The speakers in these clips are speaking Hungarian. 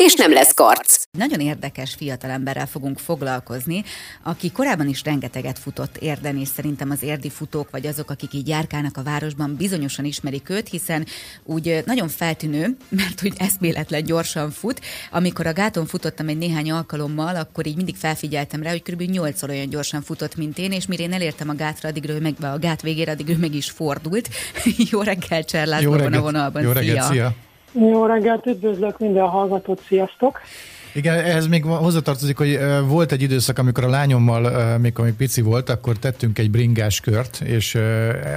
és nem lesz karc. Nagyon érdekes fiatalemberrel fogunk foglalkozni, aki korábban is rengeteget futott érden, és szerintem az érdi futók, vagy azok, akik így járkálnak a városban, bizonyosan ismerik őt, hiszen úgy nagyon feltűnő, mert úgy eszméletlen gyorsan fut. Amikor a gáton futottam egy néhány alkalommal, akkor így mindig felfigyeltem rá, hogy kb. 8 olyan gyorsan futott, mint én, és mire én elértem a gátra, addig ő meg, a gát végére, addig ő meg is fordult. Jó reggel, reggelt, a vonalban. Jó reggelt, szia. Jó reggelt, üdvözlök minden hallgatót, sziasztok! Igen, ehhez még hozzatartozik, hogy volt egy időszak, amikor a lányommal, mikor még pici volt, akkor tettünk egy bringás kört, és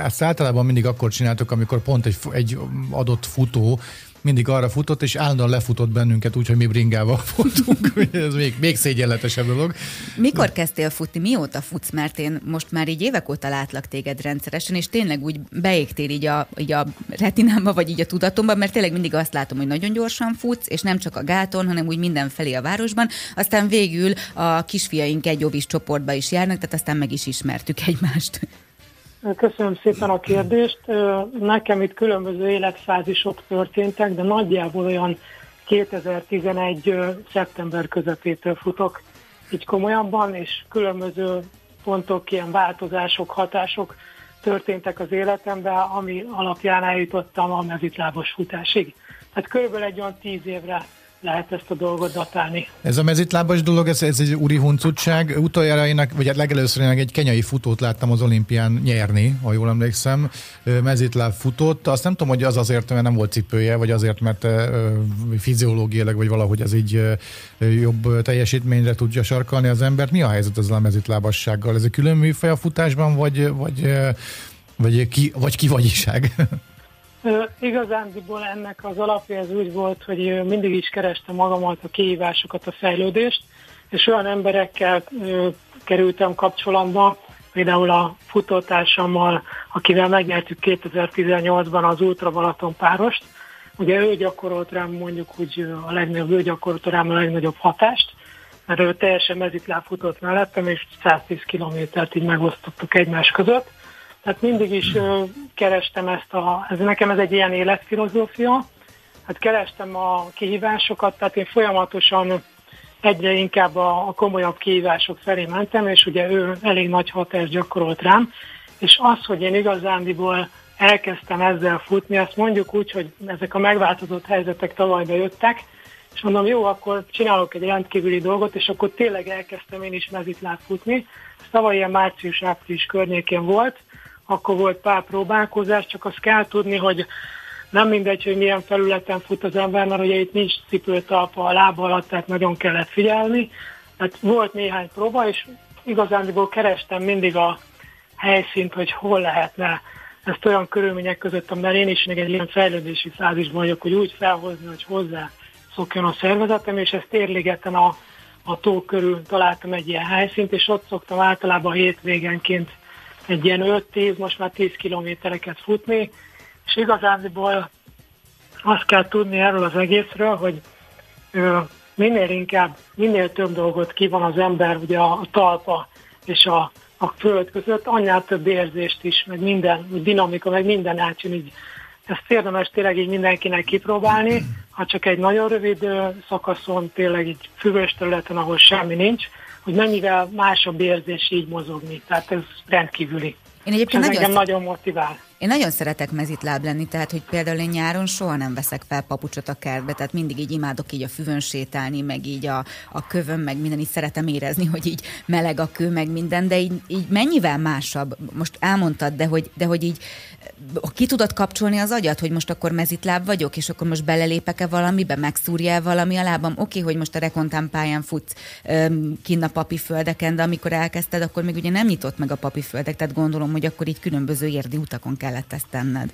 ezt általában mindig akkor csináltuk, amikor pont egy, egy adott futó mindig arra futott, és állandóan lefutott bennünket úgy, hogy mi bringával futunk. Ez még, még szégyenletesebb dolog. Mikor kezdtél futni? Mióta futsz? Mert én most már így évek óta látlak téged rendszeresen, és tényleg úgy beégtél így a, így a retinámba, vagy így a tudatomba, mert tényleg mindig azt látom, hogy nagyon gyorsan futsz, és nem csak a gáton, hanem úgy mindenfelé a városban. Aztán végül a kisfiaink egy jobbis csoportba is járnak, tehát aztán meg is ismertük egymást. Köszönöm szépen a kérdést. Nekem itt különböző életfázisok történtek, de nagyjából olyan 2011. szeptember közepétől futok így komolyabban, és különböző pontok, ilyen változások, hatások történtek az életemben, ami alapján eljutottam a mezitlábos futásig. Tehát körülbelül egy olyan tíz évre lehet ezt a dolgot datálni. Ez a mezitlábas dolog, ez, ez egy úri huncutság. Utoljára én, vagy hát legelőször én egy kenyai futót láttam az olimpián nyerni, ha jól emlékszem, mezitláb futott. Azt nem tudom, hogy az azért, mert nem volt cipője, vagy azért, mert fiziológiailag, vagy valahogy ez így jobb teljesítményre tudja sarkalni az embert. Mi a helyzet ezzel a mezitlábassággal? Ez egy külön műfaj a futásban, vagy, vagy, vagy, ki, vagy kivagyiság? Igazándiból ennek az alapja ez úgy volt, hogy mindig is kerestem magamat a kihívásokat, a fejlődést, és olyan emberekkel kerültem kapcsolatba, például a futótársammal, akivel megnyertük 2018-ban az Ultra Balaton párost. Ugye ő gyakorolt rám mondjuk úgy a legnagyobb, ő gyakorolt rám a legnagyobb hatást, mert ő teljesen mezitláb futott mellettem, és 110 kilométert így megosztottuk egymás között tehát mindig is kerestem ezt a, ez nekem ez egy ilyen életfilozófia, hát kerestem a kihívásokat, tehát én folyamatosan egyre inkább a, a komolyabb kihívások felé mentem, és ugye ő elég nagy hatást gyakorolt rám, és az, hogy én igazándiból elkezdtem ezzel futni, azt mondjuk úgy, hogy ezek a megváltozott helyzetek tavaly jöttek, és mondom, jó, akkor csinálok egy rendkívüli dolgot, és akkor tényleg elkezdtem én is mezitláb futni. Ez tavaly ilyen március-április környékén volt, akkor volt pár próbálkozás, csak azt kell tudni, hogy nem mindegy, hogy milyen felületen fut az ember, mert ugye itt nincs cipőtalpa a lába alatt, tehát nagyon kellett figyelni. Tehát volt néhány próba, és igazándiból kerestem mindig a helyszínt, hogy hol lehetne ezt olyan körülmények között, mert én is még egy ilyen fejlődési fázisban vagyok, hogy úgy felhozni, hogy hozzá szokjon a szervezetem, és ezt érligeten a, a tó körül találtam egy ilyen helyszínt, és ott szoktam általában hétvégenként egy ilyen 5-10, most már 10 kilométereket futni, és igazából azt kell tudni erről az egészről, hogy ö, minél inkább, minél több dolgot ki van az ember, ugye a, a talpa és a, a föld között, annál több érzést is, meg minden, dinamika, meg minden átjön így. Ezt érdemes tényleg így mindenkinek kipróbálni, ha csak egy nagyon rövid szakaszon, tényleg egy füvös területen, ahol semmi nincs, hogy mennyivel másabb érzés így mozogni. Tehát ez rendkívüli. Én egyébként nagyon, nagyon motivál. Én nagyon szeretek mezitláb lenni, tehát hogy például én nyáron soha nem veszek fel papucsot a kertbe, tehát mindig így imádok így a füvön sétálni, meg így a, a kövön, meg minden, így szeretem érezni, hogy így meleg a kő, meg minden, de így, így mennyivel másabb, most elmondtad, de hogy, de hogy így ki tudod kapcsolni az agyat, hogy most akkor mezitláb vagyok, és akkor most belelépek-e valamibe, megszúrja valami a lábam? Oké, hogy most a rekontán pályán futsz kinn a papi földeken, de amikor elkezdted, akkor még ugye nem nyitott meg a papi földek, tehát gondolom, hogy akkor így különböző érdi utakon kellett ezt tenned.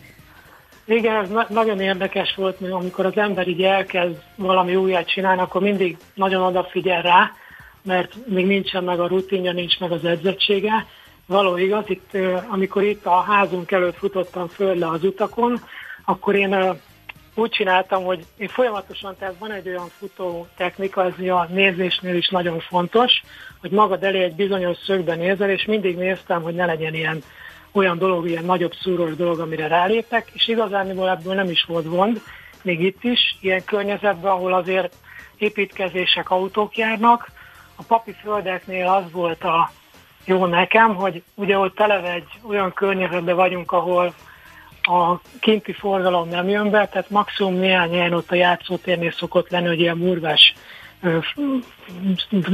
Igen, ez na- nagyon érdekes volt, mert amikor az ember így elkezd valami újat csinálni, akkor mindig nagyon odafigyel rá, mert még nincsen meg a rutinja, nincs meg az edzettsége. Való igaz, itt, amikor itt a házunk előtt futottam föl le az utakon, akkor én úgy csináltam, hogy én folyamatosan, tehát van egy olyan futó technika, ez a nézésnél is nagyon fontos, hogy magad elé egy bizonyos szögben nézel, és mindig néztem, hogy ne legyen ilyen olyan dolog, ilyen nagyobb szúrós dolog, amire rálépek, és igazán ebből nem is volt gond, még itt is, ilyen környezetben, ahol azért építkezések, autók járnak. A papi földeknél az volt a jó nekem, hogy ugye ott eleve egy olyan környezetben vagyunk, ahol a kinti forgalom nem jön be, tehát maximum néhány helyen ott a játszótérnél szokott lenni, hogy ilyen murvás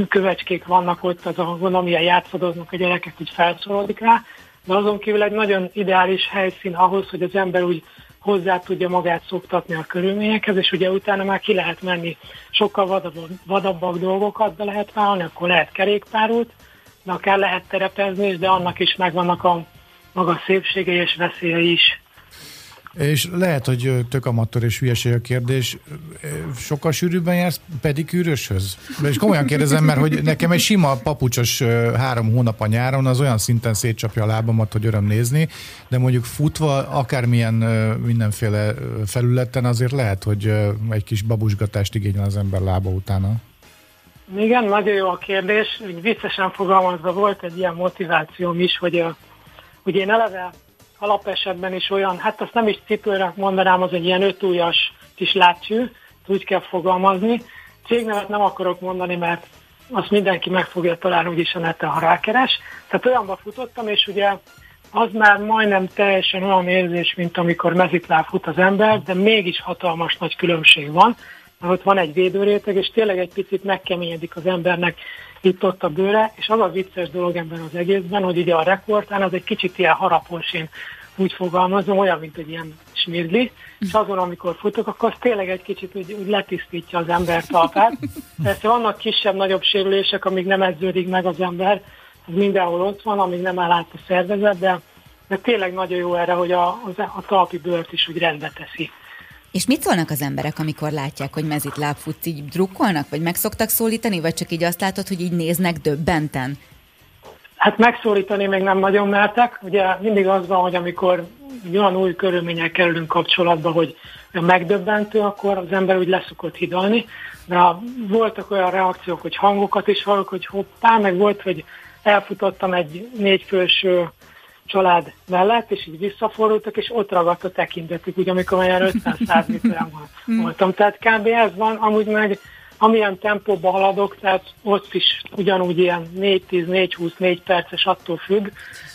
kövecskék vannak ott, az ahol amilyen játszadoznak a gyerekek, úgy felszorodik rá, de azon kívül egy nagyon ideális helyszín ahhoz, hogy az ember úgy hozzá tudja magát szoktatni a körülményekhez, és ugye utána már ki lehet menni sokkal vadabb, vadabbak dolgokat be lehet válni, akkor lehet kerékpárút, de akár lehet terepezni, de annak is megvannak a maga szépsége és veszélye is. És lehet, hogy tök amatőr és hülyeség a kérdés, sokkal sűrűbben jársz pedikűröshöz? És komolyan kérdezem, mert hogy nekem egy sima papucsos három hónap a nyáron az olyan szinten szétcsapja a lábamat, hogy öröm nézni, de mondjuk futva akármilyen mindenféle felületen azért lehet, hogy egy kis babusgatást igényel az ember lába utána. Igen, nagyon jó a kérdés. Viccesen fogalmazva volt egy ilyen motivációm is, hogy ugye én eleve alapesetben is olyan, hát azt nem is cipőre mondanám, az egy ilyen ötújas kis látcsű, úgy kell fogalmazni. Cégnevet nem akarok mondani, mert azt mindenki meg fogja találni úgyis a neten, ha rákeres. Tehát olyanba futottam, és ugye az már majdnem teljesen olyan érzés, mint amikor mezitláb fut az ember, de mégis hatalmas nagy különbség van, ott van egy védőréteg, és tényleg egy picit megkeményedik az embernek itt-ott a bőre, és az a vicces dolog ebben az egészben, hogy ugye a rekordtán az egy kicsit ilyen harapos, én úgy fogalmazom, olyan, mint egy ilyen smirgli, és azon, amikor futok, akkor az tényleg egy kicsit úgy, úgy letisztítja az ember talpát. Persze vannak kisebb-nagyobb sérülések, amíg nem edződik meg az ember, az mindenhol ott van, amíg nem áll át a szervezet, de, de tényleg nagyon jó erre, hogy a, a, a talpi bőrt is úgy rendbe teszi. És mit szólnak az emberek, amikor látják, hogy mezit lábfutsz, így drukkolnak, vagy meg szoktak szólítani, vagy csak így azt látod, hogy így néznek döbbenten? Hát megszólítani még nem nagyon mertek. Ugye mindig az van, hogy amikor olyan új körülmények kerülünk kapcsolatba, hogy megdöbbentő, akkor az ember úgy leszokott hidalni. De voltak olyan reakciók, hogy hangokat is hallok, hogy hoppá, meg volt, hogy elfutottam egy négyfős család mellett, és így visszafordultak, és ott ragadt a tekintetük, úgy amikor olyan 500-100 méteren hmm. voltam. Tehát kb. ez van, amúgy meg amilyen tempóban haladok, tehát ott is ugyanúgy ilyen 4-10, 4-20, 4 perces attól függ,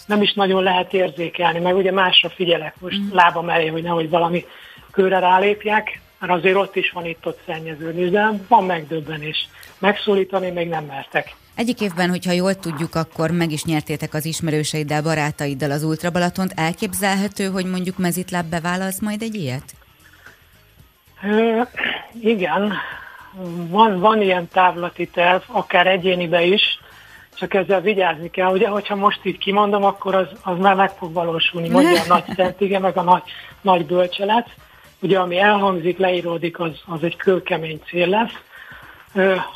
nem is nagyon lehet érzékelni, meg ugye másra figyelek most mm. lábam elé, hogy nehogy valami körre rálépjek, mert azért ott is van itt-ott szennyeződni, de van megdöbbenés. Megszólítani még nem mertek. Egyik évben, hogyha jól tudjuk, akkor meg is nyertétek az ismerőseiddel, barátaiddal az Ultra Balatont. Elképzelhető, hogy mondjuk mezitláb bevállalsz majd egy ilyet? Igen, van, van ilyen távlati terv, akár egyénibe is, csak ezzel vigyázni kell. Ugye, hogyha most így kimondom, akkor az, az már meg fog valósulni, mondja a nagy szentige, meg a nagy, nagy bölcselet. Ugye, ami elhangzik, leíródik, az, az egy kőkemény cél lesz.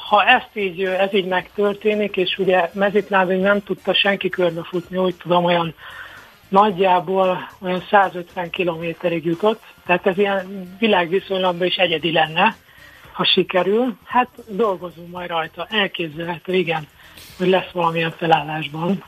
Ha ezt így, ez így megtörténik, és ugye mezitlábig nem tudta senki körbefutni, úgy tudom, olyan nagyjából olyan 150 kilométerig jutott, tehát ez ilyen világviszonylatban is egyedi lenne, ha sikerül, hát dolgozunk majd rajta, elképzelhető, igen, hogy lesz valamilyen felállásban.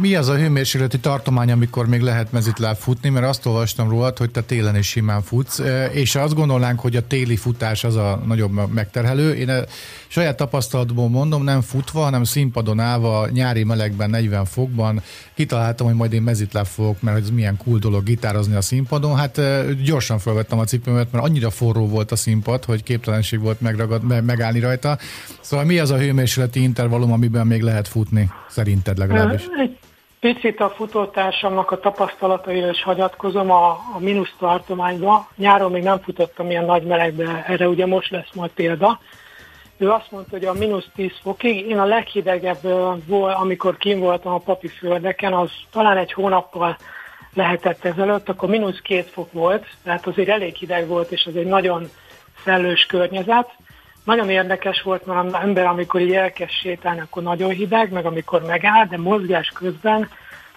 Mi az a hőmérsékleti tartomány, amikor még lehet mezitláb futni? Mert azt olvastam rólad, hogy te télen is simán futsz, e, és azt gondolnánk, hogy a téli futás az a nagyobb megterhelő. Én a saját tapasztalatból mondom, nem futva, hanem színpadon állva, nyári melegben, 40 fokban, kitaláltam, hogy majd én mezitláb fogok, mert ez milyen cool dolog gitározni a színpadon. Hát e, gyorsan felvettem a cipőmet, mert annyira forró volt a színpad, hogy képtelenség volt megragad, megállni rajta. Szóval mi az a hőmérsékleti intervallum, amiben még lehet futni, szerinted legalább? Is. Egy picit a futótársamnak a tapasztalataira is hagyatkozom a, a mínusz tartományba. Nyáron még nem futottam ilyen nagy melegbe, erre ugye most lesz majd példa. Ő azt mondta, hogy a mínusz 10 fokig, én a leghidegebb volt, amikor kim voltam a papi földeken, az talán egy hónappal lehetett ezelőtt, akkor mínusz két fok volt, tehát azért elég hideg volt, és az egy nagyon szellős környezet nagyon érdekes volt, mert az ember, amikor így elkezd sétálni, akkor nagyon hideg, meg amikor megáll, de mozgás közben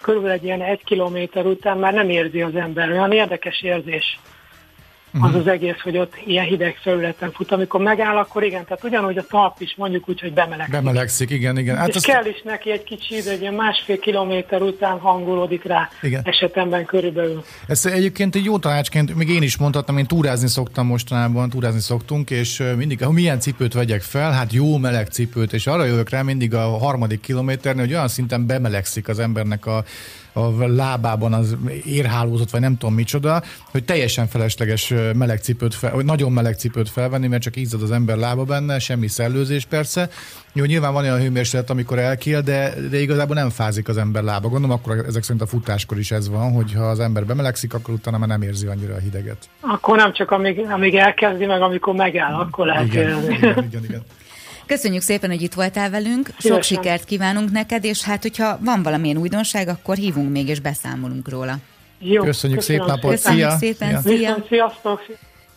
körülbelül egy ilyen egy kilométer után már nem érzi az ember. Olyan érdekes érzés az az egész, hogy ott ilyen hideg felületen fut. Amikor megáll, akkor igen, tehát ugyanúgy a talp is mondjuk úgy, hogy bemelegszik. Bemelegszik, igen, igen. Hát és azt... kell is neki egy kicsi idő, egy ilyen másfél kilométer után hangolódik rá igen. esetemben körülbelül. Ez egyébként egy jó tanácsként, még én is mondhatnám, én túrázni szoktam mostanában, túrázni szoktunk, és mindig, ha milyen cipőt vegyek fel, hát jó meleg cipőt, és arra jövök rá mindig a harmadik kilométernél, hogy olyan szinten bemelegszik az embernek a a lábában az érhálózat, vagy nem tudom micsoda, hogy teljesen felesleges meleg cipőt fel, vagy nagyon meleg cipőt felvenni, mert csak izzad az ember lába benne, semmi szellőzés persze. Jó, nyilván van olyan hőmérséklet, amikor elkél, de, de igazából nem fázik az ember lába. Gondolom, akkor ezek szerint a futáskor is ez van, hogy ha az ember bemelegszik, akkor utána már nem érzi annyira a hideget. Akkor nem csak amíg, amíg elkezdi, meg amikor megáll, akkor lehet igen, igen, igen, igen. Köszönjük szépen, hogy itt voltál velünk, sok sikert kívánunk neked, és hát, hogyha van valamilyen újdonság, akkor hívunk még, és beszámolunk róla. Jó, köszönjük, szép napot, köszönjük szia! szépen, szia! szia. Sziasztok!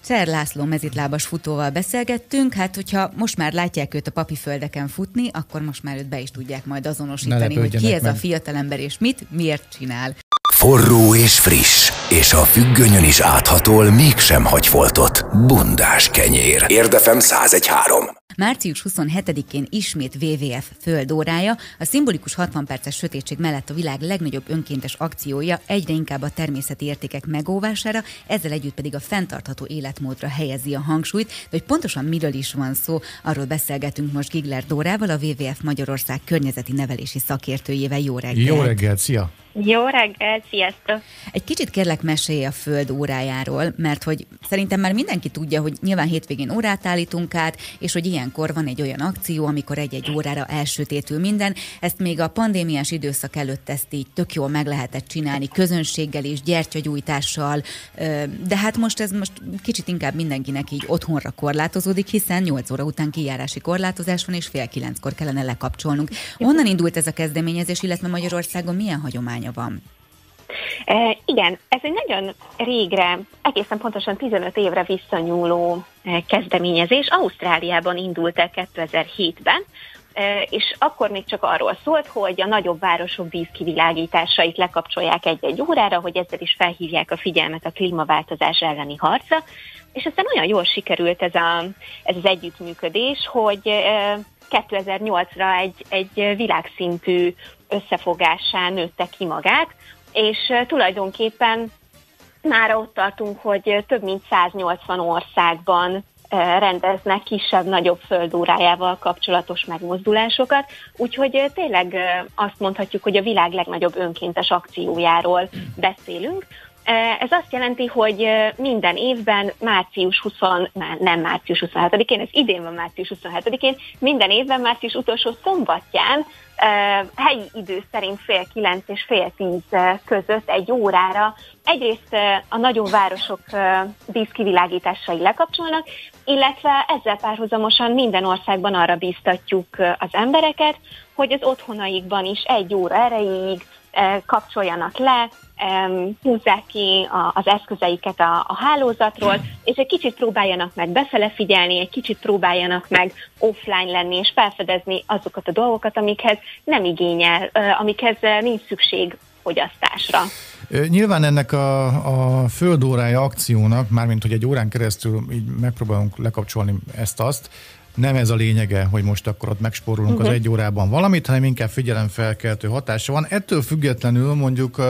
Cser László mezitlábas futóval beszélgettünk, hát hogyha most már látják őt a papi földeken futni, akkor most már őt be is tudják majd azonosítani, hogy ki ez meg. a fiatalember és mit, miért csinál. Forró és friss, és a függönyön is áthatol, mégsem hagy foltot. Bundás kenyér. Érdefem 1013. Március 27-én ismét WWF földórája, a szimbolikus 60 perces sötétség mellett a világ legnagyobb önkéntes akciója egyre inkább a természeti értékek megóvására, ezzel együtt pedig a fenntartható életmódra helyezi a hangsúlyt, de hogy pontosan miről is van szó, arról beszélgetünk most Gigler Dórával, a WWF Magyarország környezeti nevelési szakértőjével. Jó reggelt! Jó reggelt, szia! Jó reggel, sziasztok! Egy kicsit kérlek mesélj a föld órájáról, mert hogy szerintem már mindenki tudja, hogy nyilván hétvégén órát állítunk át, és hogy ilyenkor van egy olyan akció, amikor egy-egy órára elsötétül minden. Ezt még a pandémiás időszak előtt ezt így tök jól meg lehetett csinálni, közönséggel és gyertyagyújtással, de hát most ez most kicsit inkább mindenkinek így otthonra korlátozódik, hiszen 8 óra után kijárási korlátozás van, és fél kilenckor kellene lekapcsolnunk. Onnan indult ez a kezdeményezés, illetve Magyarországon milyen hagyomány hagyománya van. E, igen, ez egy nagyon régre, egészen pontosan 15 évre visszanyúló e, kezdeményezés. Ausztráliában indult el 2007-ben, e, és akkor még csak arról szólt, hogy a nagyobb városok vízkivilágításait lekapcsolják egy-egy órára, hogy ezzel is felhívják a figyelmet a klímaváltozás elleni harcra, és aztán olyan jól sikerült ez, a, ez az együttműködés, hogy 2008-ra egy, egy világszintű összefogásán nőtte ki magát, és tulajdonképpen már ott tartunk, hogy több mint 180 országban rendeznek kisebb-nagyobb földórájával kapcsolatos megmozdulásokat, úgyhogy tényleg azt mondhatjuk, hogy a világ legnagyobb önkéntes akciójáról beszélünk, ez azt jelenti, hogy minden évben március 20, nem március 27-én, ez idén van március 27-én, minden évben március utolsó szombatján helyi idő szerint fél kilenc és fél tíz között egy órára. Egyrészt a nagyon városok díszkivilágításai lekapcsolnak, illetve ezzel párhuzamosan minden országban arra bíztatjuk az embereket, hogy az otthonaikban is egy óra erejéig kapcsoljanak le, húzzák ki az eszközeiket a, a hálózatról, és egy kicsit próbáljanak meg befele figyelni, egy kicsit próbáljanak meg offline lenni, és felfedezni azokat a dolgokat, amikhez nem igényel, amikhez nincs szükség fogyasztásra. Nyilván ennek a, a földórája akciónak, mármint hogy egy órán keresztül így megpróbálunk lekapcsolni ezt-azt, nem ez a lényege, hogy most akkor ott megspórolunk uh-huh. az egy órában valamit, hanem inkább figyelemfelkeltő hatása van. Ettől függetlenül mondjuk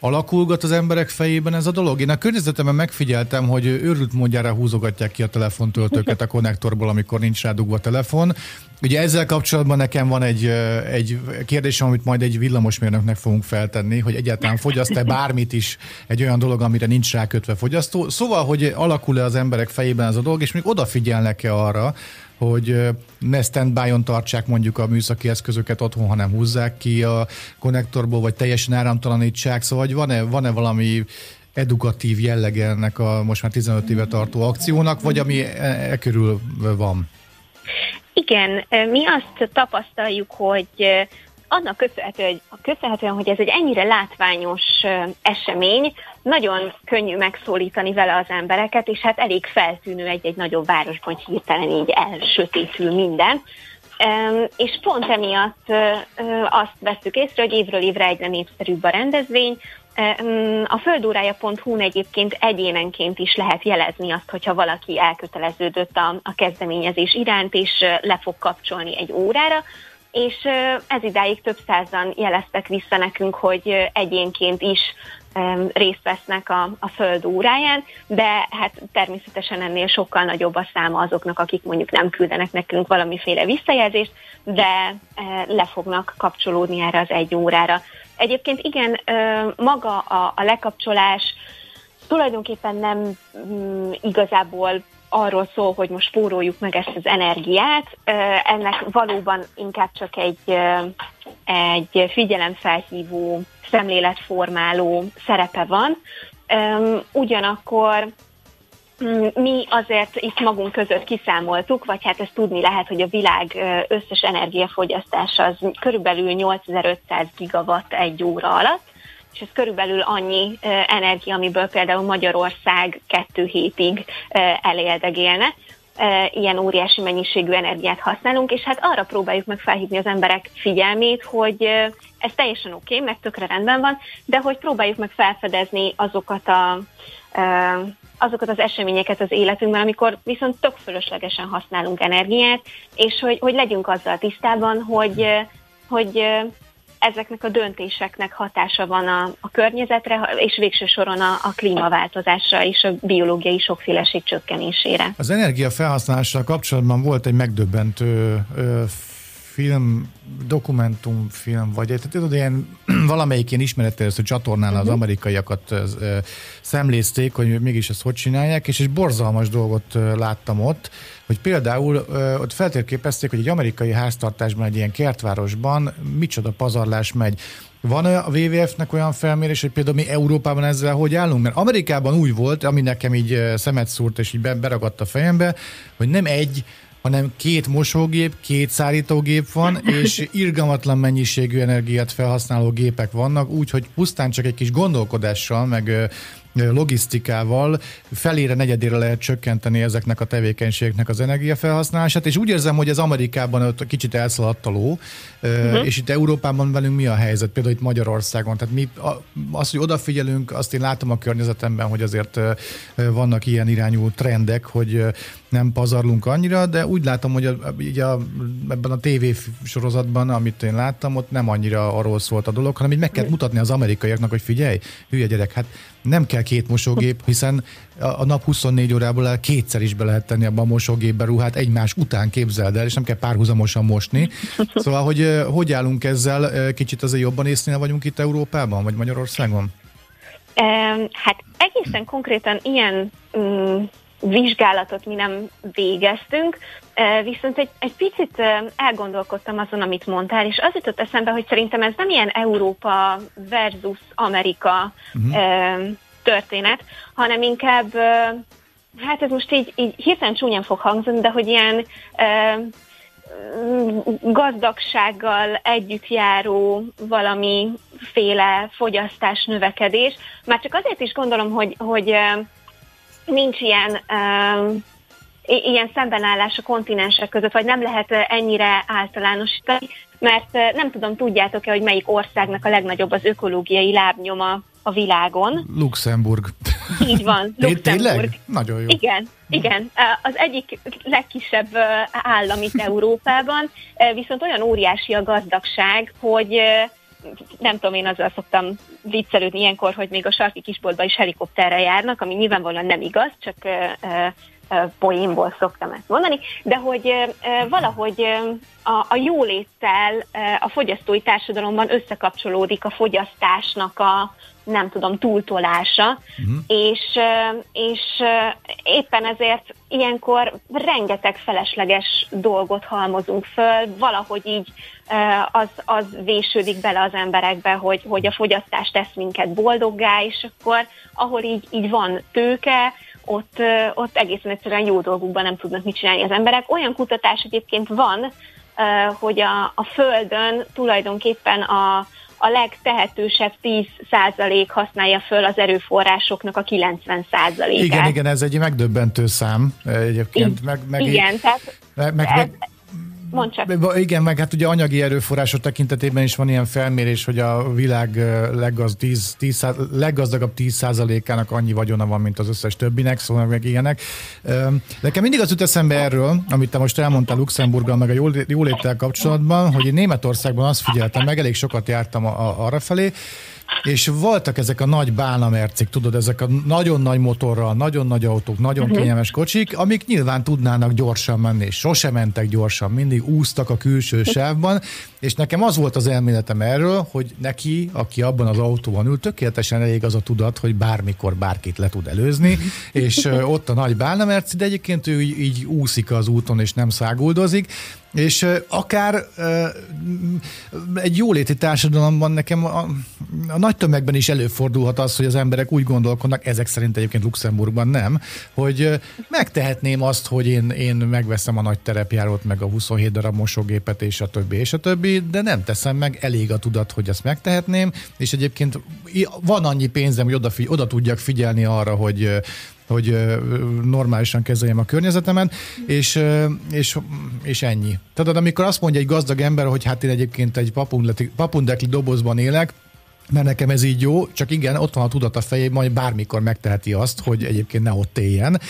alakulgat az emberek fejében ez a dolog. Én a környezetemben megfigyeltem, hogy őrült módjára húzogatják ki a telefontöltőket a konnektorból, amikor nincs rá dugva a telefon. Ugye ezzel kapcsolatban nekem van egy, egy kérdésem, amit majd egy villamosmérnöknek fogunk feltenni, hogy egyáltalán fogyaszt-e bármit is egy olyan dolog, amire nincs rákötve fogyasztó. Szóval, hogy alakul-e az emberek fejében ez a dolog, és még odafigyelnek-e arra, hogy ne standby-on tartsák mondjuk a műszaki eszközöket otthon, hanem húzzák ki a konnektorból, vagy teljesen áramtalanítsák. Szóval van-e, van-e valami edukatív jellege ennek a most már 15 éve tartó akciónak, vagy ami e, e körül van? Igen, mi azt tapasztaljuk, hogy annak köszönhető, hogy, köszönhetően, hogy ez egy ennyire látványos esemény, nagyon könnyű megszólítani vele az embereket, és hát elég feltűnő egy-egy nagyobb városban, hogy hirtelen így elsötétül minden. És pont emiatt azt vesztük észre, hogy évről évre egyre népszerűbb a rendezvény, a földórája.hu-n egyébként egyénenként is lehet jelezni azt, hogyha valaki elköteleződött a, a kezdeményezés iránt, és le fog kapcsolni egy órára, és ez idáig több százan jeleztek vissza nekünk, hogy egyénként is részt vesznek a, a föld óráján, de hát természetesen ennél sokkal nagyobb a száma azoknak, akik mondjuk nem küldenek nekünk valamiféle visszajelzést, de le fognak kapcsolódni erre az egy órára. Egyébként igen, maga a, a lekapcsolás tulajdonképpen nem mm, igazából arról szól, hogy most spóroljuk meg ezt az energiát. Ennek valóban inkább csak egy, egy figyelemfelhívó, szemléletformáló szerepe van. Ugyanakkor mm, mi azért itt magunk között kiszámoltuk, vagy hát ezt tudni lehet, hogy a világ összes energiafogyasztása az körülbelül 8500 gigawatt egy óra alatt, és ez körülbelül annyi energia, amiből például Magyarország kettő hétig eléldegélne. Ilyen óriási mennyiségű energiát használunk, és hát arra próbáljuk meg felhívni az emberek figyelmét, hogy ez teljesen oké, okay, meg tökre rendben van, de hogy próbáljuk meg felfedezni azokat a azokat az eseményeket az életünkben, amikor viszont tök fölöslegesen használunk energiát, és hogy, hogy legyünk azzal tisztában, hogy, hogy ezeknek a döntéseknek hatása van a, a környezetre, és végső soron a, a klímaváltozásra és a biológiai sokféleség csökkenésére. Az energia felhasználással kapcsolatban volt egy megdöbbentő ö, film, dokumentumfilm, vagy tehát tudod, ilyen valamelyik ilyen ismeretterjesztő csatornán uh-huh. az mhm. amerikaiakat ö, szemlézték, hogy mégis ezt hogy csinálják, és egy borzalmas dolgot ö, láttam ott, hogy például ö, ott feltérképezték, hogy egy amerikai háztartásban, egy ilyen kertvárosban micsoda pazarlás megy. Van a WWF-nek olyan felmérés, hogy például mi Európában ezzel hogy állunk? Mert Amerikában úgy volt, ami nekem így szemet szúrt és így beragadt a fejembe, hogy nem egy, hanem két mosógép, két szállítógép van, és irgalmatlan mennyiségű energiát felhasználó gépek vannak, úgyhogy pusztán csak egy kis gondolkodással, meg logisztikával felére, negyedére lehet csökkenteni ezeknek a tevékenységeknek az energiafelhasználását, és úgy érzem, hogy ez Amerikában ott kicsit elszaladt a ló, uh-huh. és itt Európában velünk mi a helyzet, például itt Magyarországon, tehát mi az, hogy odafigyelünk, azt én látom a környezetemben, hogy azért vannak ilyen irányú trendek, hogy nem pazarlunk annyira, de úgy látom, hogy a, így a, ebben a TV sorozatban, amit én láttam, ott nem annyira arról szólt a dolog, hanem így meg kell mutatni az amerikaiaknak, hogy figyelj, hülye gyerek, hát nem kell két mosógép, hiszen a, nap 24 órából el kétszer is be lehet tenni abban a mosógépbe ruhát egymás után képzeld el, és nem kell párhuzamosan mosni. Szóval, hogy hogy állunk ezzel, kicsit azért jobban észnél vagyunk itt Európában, vagy Magyarországon? Hát egészen konkrétan ilyen um, vizsgálatot mi nem végeztünk, viszont egy, egy picit elgondolkodtam azon, amit mondtál, és az jutott eszembe, hogy szerintem ez nem ilyen Európa versus Amerika uh-huh. történet, hanem inkább, hát ez most így, így hirtelen csúnyán fog hangzani, de hogy ilyen gazdagsággal együtt járó valamiféle fogyasztás növekedés. Már csak azért is gondolom, hogy, hogy nincs ilyen um, ilyen szembenállás a kontinensek között, vagy nem lehet ennyire általánosítani, mert nem tudom, tudjátok-e, hogy melyik országnak a legnagyobb az ökológiai lábnyoma a világon? Luxemburg. Így van, Luxemburg. Tényleg? Nagyon jó. Igen, igen. Az egyik legkisebb állam itt Európában, viszont olyan óriási a gazdagság, hogy nem tudom, én azzal szoktam viccelődni ilyenkor, hogy még a sarki kisboltba is helikopterre járnak, ami nyilvánvalóan nem igaz, csak poénból szoktam ezt mondani, de hogy valahogy a, a jóléttel a fogyasztói társadalomban összekapcsolódik a fogyasztásnak a, nem tudom, túltolása, uh-huh. és, és éppen ezért ilyenkor rengeteg felesleges dolgot halmozunk föl, valahogy így az, az vésődik bele az emberekbe, hogy, hogy a fogyasztás tesz minket boldoggá, és akkor ahol így, így van tőke, ott, ott egészen egyszerűen jó dolgukban nem tudnak mit csinálni az emberek. Olyan kutatás egyébként van, hogy a, a Földön tulajdonképpen a, a legtehetősebb 10% használja föl az erőforrásoknak a 90%-át. Igen, igen, ez egy megdöbbentő szám egyébként. Meg, meg igen, tehát meg, meg, meg, Mondd csak. Igen, meg hát ugye anyagi erőforrások tekintetében is van ilyen felmérés, hogy a világ leggaz 10, 10, leggazdagabb 10%-ának annyi vagyona van, mint az összes többinek, szóval meg ilyenek. Nekem mindig az jut eszembe erről, amit te most elmondtál Luxemburggal, meg a jóléttel kapcsolatban, hogy én Németországban azt figyeltem, meg elég sokat jártam a, a, arra felé, és voltak ezek a nagy bálnamercik, tudod, ezek a nagyon nagy motorral, nagyon nagy autók, nagyon uh-huh. kényelmes kocsik, amik nyilván tudnának gyorsan menni, és sose mentek gyorsan, mindig úsztak a külső sávban, és nekem az volt az elméletem erről, hogy neki, aki abban az autóban ül, tökéletesen elég az a tudat, hogy bármikor bárkit le tud előzni, és ott a nagy bálnamerci, de egyébként ő így, így úszik az úton, és nem száguldozik, és akár egy jóléti társadalomban nekem a, a nagy tömegben is előfordulhat az, hogy az emberek úgy gondolkodnak, ezek szerint egyébként Luxemburgban nem, hogy megtehetném azt, hogy én, én megveszem a nagy terepjárót, meg a 27 darab mosógépet, és a többi, és a többi, de nem teszem meg, elég a tudat, hogy ezt megtehetném, és egyébként van annyi pénzem, hogy oda, oda tudjak figyelni arra, hogy hogy normálisan kezeljem a környezetemet, és, és, és ennyi. Tehát amikor azt mondja egy gazdag ember, hogy hát én egyébként egy papundekli dobozban élek, mert nekem ez így jó, csak igen, ott van a tudat a fejében, hogy bármikor megteheti azt, hogy egyébként ne ott éljen.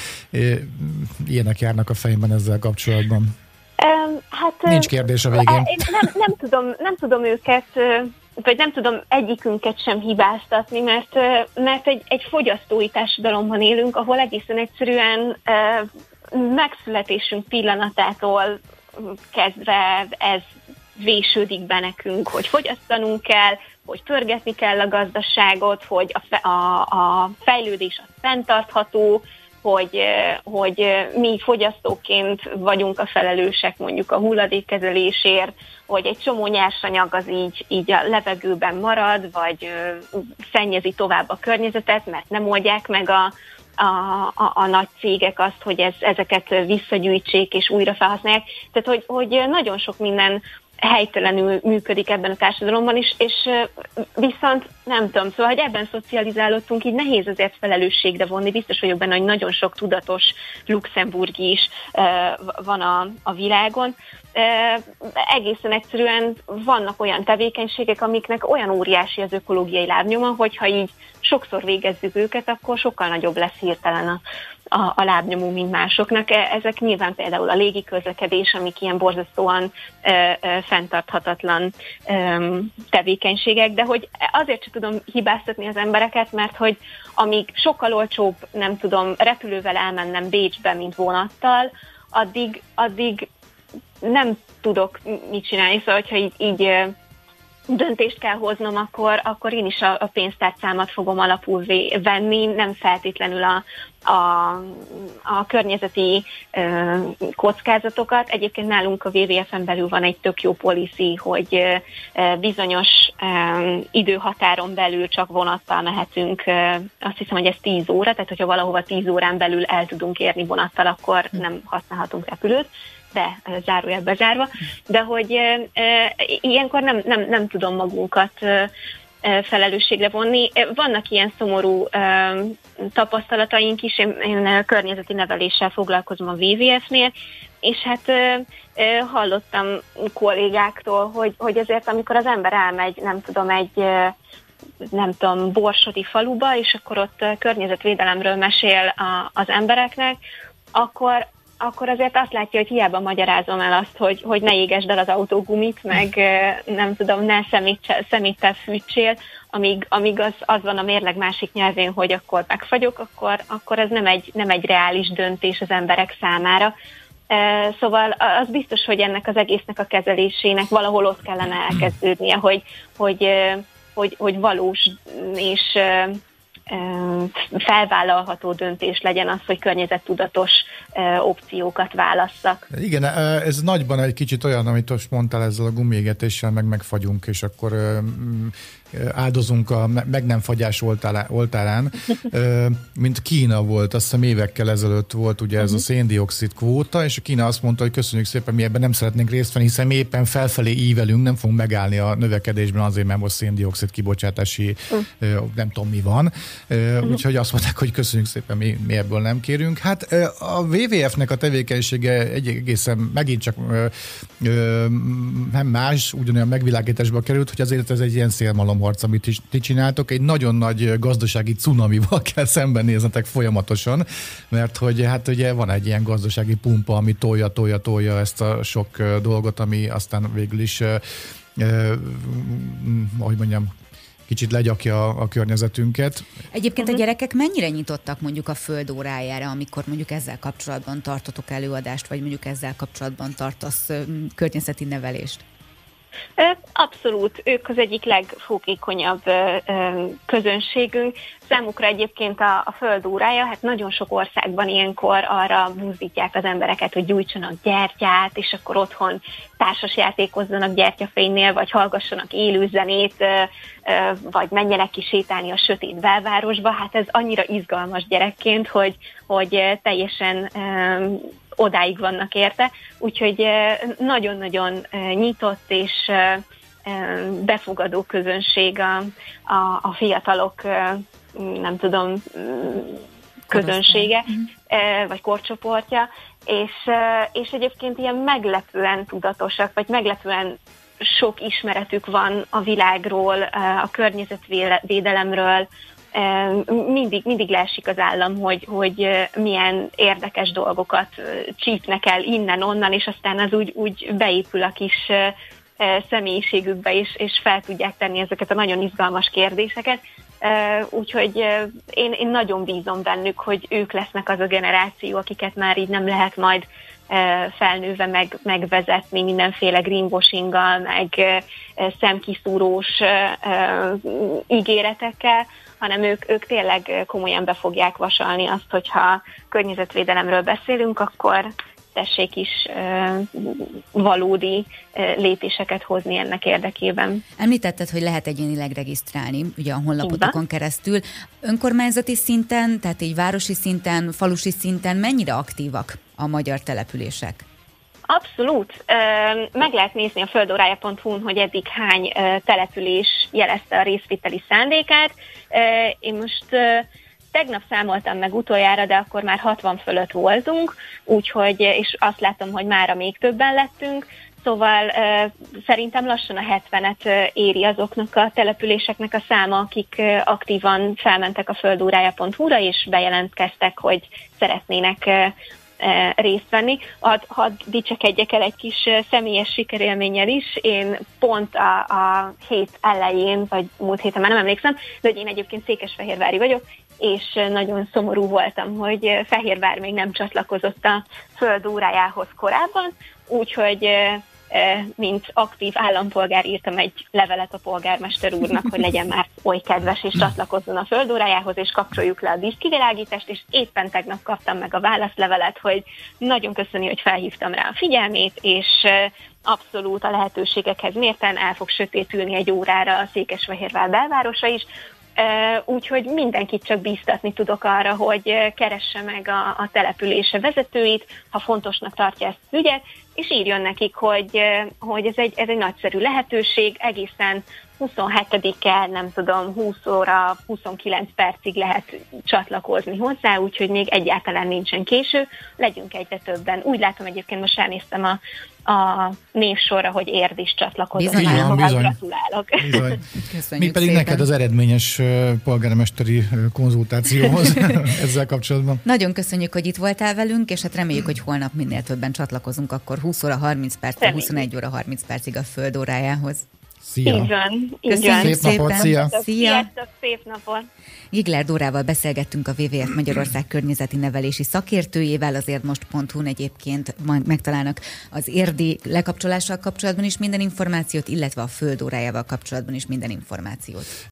Ilyenek járnak a fejemben ezzel kapcsolatban. Um, hát, Nincs kérdés a végén. Én nem, nem, tudom, nem tudom őket vagy nem tudom egyikünket sem hibáztatni, mert, mert egy, egy fogyasztói társadalomban élünk, ahol egészen egyszerűen megszületésünk pillanatától kezdve ez vésődik be nekünk, hogy fogyasztanunk kell, hogy pörgetni kell a gazdaságot, hogy a, fe, a, a fejlődés az fenntartható, hogy, hogy mi fogyasztóként vagyunk a felelősek mondjuk a hulladékkezelésért, hogy egy csomó nyersanyag az így, így a levegőben marad, vagy szennyezi tovább a környezetet, mert nem oldják meg a, a, a, a nagy cégek azt, hogy ez, ezeket visszagyűjtsék és újra felhasználják. Tehát, hogy, hogy nagyon sok minden helytelenül működik ebben a társadalomban is, és viszont nem tudom, szóval, hogy ebben szocializálódtunk, így nehéz azért felelősségre vonni. Biztos vagyok benne, hogy nagyon sok tudatos luxemburgi is van a, a világon. Egészen egyszerűen vannak olyan tevékenységek, amiknek olyan óriási az ökológiai lábnyoma, hogyha így sokszor végezzük őket, akkor sokkal nagyobb lesz hirtelen a, a, a lábnyomó, mint másoknak. E, ezek nyilván például a légi közlekedés, amik ilyen borzasztóan ö, ö, fenntarthatatlan ö, tevékenységek, de hogy azért sem tudom hibáztatni az embereket, mert hogy amíg sokkal olcsóbb, nem tudom, repülővel elmennem Bécsbe, mint vonattal, addig, addig nem tudok mit csinálni, szóval hogyha így, így döntést kell hoznom, akkor, akkor én is a, a pénztárcámat fogom alapul venni, nem feltétlenül a, a, a környezeti ö, kockázatokat. Egyébként nálunk a WWF-en belül van egy tök jó policy, hogy ö, bizonyos ö, időhatáron belül csak vonattal mehetünk. Ö, azt hiszem, hogy ez 10 óra, tehát hogyha valahova 10 órán belül el tudunk érni vonattal, akkor nem használhatunk repülőt be, zárójelbe zárva, de hogy ilyenkor nem, nem, nem tudom magunkat felelősségre vonni. Vannak ilyen szomorú tapasztalataink is, én, én környezeti neveléssel foglalkozom a WWF-nél, és hát hallottam kollégáktól, hogy, hogy azért amikor az ember elmegy, nem tudom, egy nem tudom, borsodi faluba, és akkor ott környezetvédelemről mesél a, az embereknek, akkor akkor azért azt látja, hogy hiába magyarázom el azt, hogy, hogy ne égesd el az autógumit, meg nem tudom, ne szeméttel fűtsél, amíg, amíg az, az van a mérleg másik nyelvén, hogy akkor megfagyok, akkor, akkor ez nem egy, nem egy reális döntés az emberek számára. Szóval az biztos, hogy ennek az egésznek a kezelésének valahol ott kellene elkezdődnie, hogy, hogy, hogy, hogy valós és felvállalható döntés legyen az, hogy környezettudatos opciókat válasszak. Igen, ez nagyban egy kicsit olyan, amit most mondtál ezzel a gumiégetéssel, meg megfagyunk, és akkor áldozunk a meg nem fagyás oltárán, mint Kína volt, azt hiszem évekkel ezelőtt volt ugye ez a mhm. széndiokszid kvóta, és a Kína azt mondta, hogy köszönjük szépen, mi ebben nem szeretnénk részt venni, hiszen mi éppen felfelé ívelünk, nem fogunk megállni a növekedésben azért, mert most széndiokszid kibocsátási mhm. nem tudom mi van. Mhm. Úgyhogy azt mondták, hogy köszönjük szépen, mi, mi ebből nem kérünk. Hát a WWF-nek a tevékenysége egy egészen megint csak nem más, ugyanolyan megvilágításba került, hogy azért ez egy ilyen szélmalom harc, amit is ti csináltok, egy nagyon nagy gazdasági cunamival kell szembenéznetek folyamatosan, mert hogy hát ugye van egy ilyen gazdasági pumpa, ami tolja, tolja, tolja ezt a sok dolgot, ami aztán végül is ahogy mondjam, kicsit legyakja a, a környezetünket. Egyébként a gyerekek mennyire nyitottak mondjuk a föld órájára, amikor mondjuk ezzel kapcsolatban tartotok előadást, vagy mondjuk ezzel kapcsolatban tartasz környezeti nevelést? Abszolút, ők az egyik legfókékonyabb közönségünk. Számukra egyébként a, a föld órája, hát nagyon sok országban ilyenkor arra buzdítják az embereket, hogy gyújtsanak gyertyát, és akkor otthon társas játékozzanak gyertyafénynél, vagy hallgassanak élőzenét, vagy menjenek ki sétálni a sötét belvárosba. Hát ez annyira izgalmas gyerekként, hogy, hogy teljesen odáig vannak érte, úgyhogy nagyon-nagyon nyitott és befogadó közönség a, a, a fiatalok, nem tudom, közönsége, mhm. vagy korcsoportja, és, és egyébként ilyen meglepően tudatosak, vagy meglepően sok ismeretük van a világról, a környezetvédelemről, mindig, mindig leesik az állam, hogy, hogy milyen érdekes dolgokat csípnek el innen-onnan, és aztán az úgy, úgy beépül a kis személyiségükbe, és, és fel tudják tenni ezeket a nagyon izgalmas kérdéseket. Úgyhogy én, én nagyon bízom bennük, hogy ők lesznek az a generáció, akiket már így nem lehet majd felnőve meg, megvezetni mindenféle greenwashinggal, meg szemkiszúrós ígéretekkel, hanem ők, ők tényleg komolyan be fogják vasalni azt, hogyha környezetvédelemről beszélünk, akkor tessék is valódi lépéseket hozni ennek érdekében. Említetted, hogy lehet egyénileg regisztrálni, ugye a honlapotokon keresztül. Önkormányzati szinten, tehát így városi szinten, falusi szinten mennyire aktívak a magyar települések? Abszolút. Meg lehet nézni a földórája.hu-n, hogy eddig hány település jelezte a részviteli szándékát. Én most tegnap számoltam meg utoljára, de akkor már 60 fölött voltunk, úgyhogy, és azt látom, hogy mára még többen lettünk, Szóval szerintem lassan a 70-et éri azoknak a településeknek a száma, akik aktívan felmentek a földórája.hu-ra, és bejelentkeztek, hogy szeretnének részt venni. Hadd had dicsekedjek el egy kis e, személyes sikerélménnyel is. Én pont a, a hét elején, vagy múlt héten már nem emlékszem, de hogy én egyébként Székesfehérvári vagyok, és nagyon szomorú voltam, hogy Fehérvár még nem csatlakozott a föld órájához korábban, úgyhogy mint aktív állampolgár írtam egy levelet a polgármester úrnak, hogy legyen már oly kedves, és csatlakozzon a földórájához, és kapcsoljuk le a díszkivilágítást, és éppen tegnap kaptam meg a válaszlevelet, hogy nagyon köszöni, hogy felhívtam rá a figyelmét, és abszolút a lehetőségekhez mérten el fog sötétülni egy órára a Székesfehérvár belvárosa is, úgyhogy mindenkit csak bíztatni tudok arra, hogy keresse meg a, a települése vezetőit, ha fontosnak tartja ezt az ügyet, és írjon nekik, hogy, hogy ez, egy, ez egy nagyszerű lehetőség, egészen 27-e, nem tudom, 20 óra, 29 percig lehet csatlakozni hozzá, úgyhogy még egyáltalán nincsen késő, legyünk egyre többen. Úgy látom egyébként, most elnéztem a, a névsorra, hogy Érd is csatlakozott. Bizony, bizony, bizony. Gratulálok. Bizony. Mi pedig szépen. neked az eredményes polgármesteri konzultációhoz ezzel kapcsolatban. Nagyon köszönjük, hogy itt voltál velünk, és hát reméljük, hogy holnap minél többen csatlakozunk, akkor 20 óra 30 perc, 21 óra 30 percig a föld órájához. Szia! Így van, így Köszönjük Szép napot, szia! Szia! szép napot! Gigler Dórával beszélgettünk a WWF Magyarország környezeti nevelési szakértőjével, az érdmost.hu-n egyébként megtalálnak az érdi lekapcsolással kapcsolatban is minden információt, illetve a föld órájával kapcsolatban is minden információt.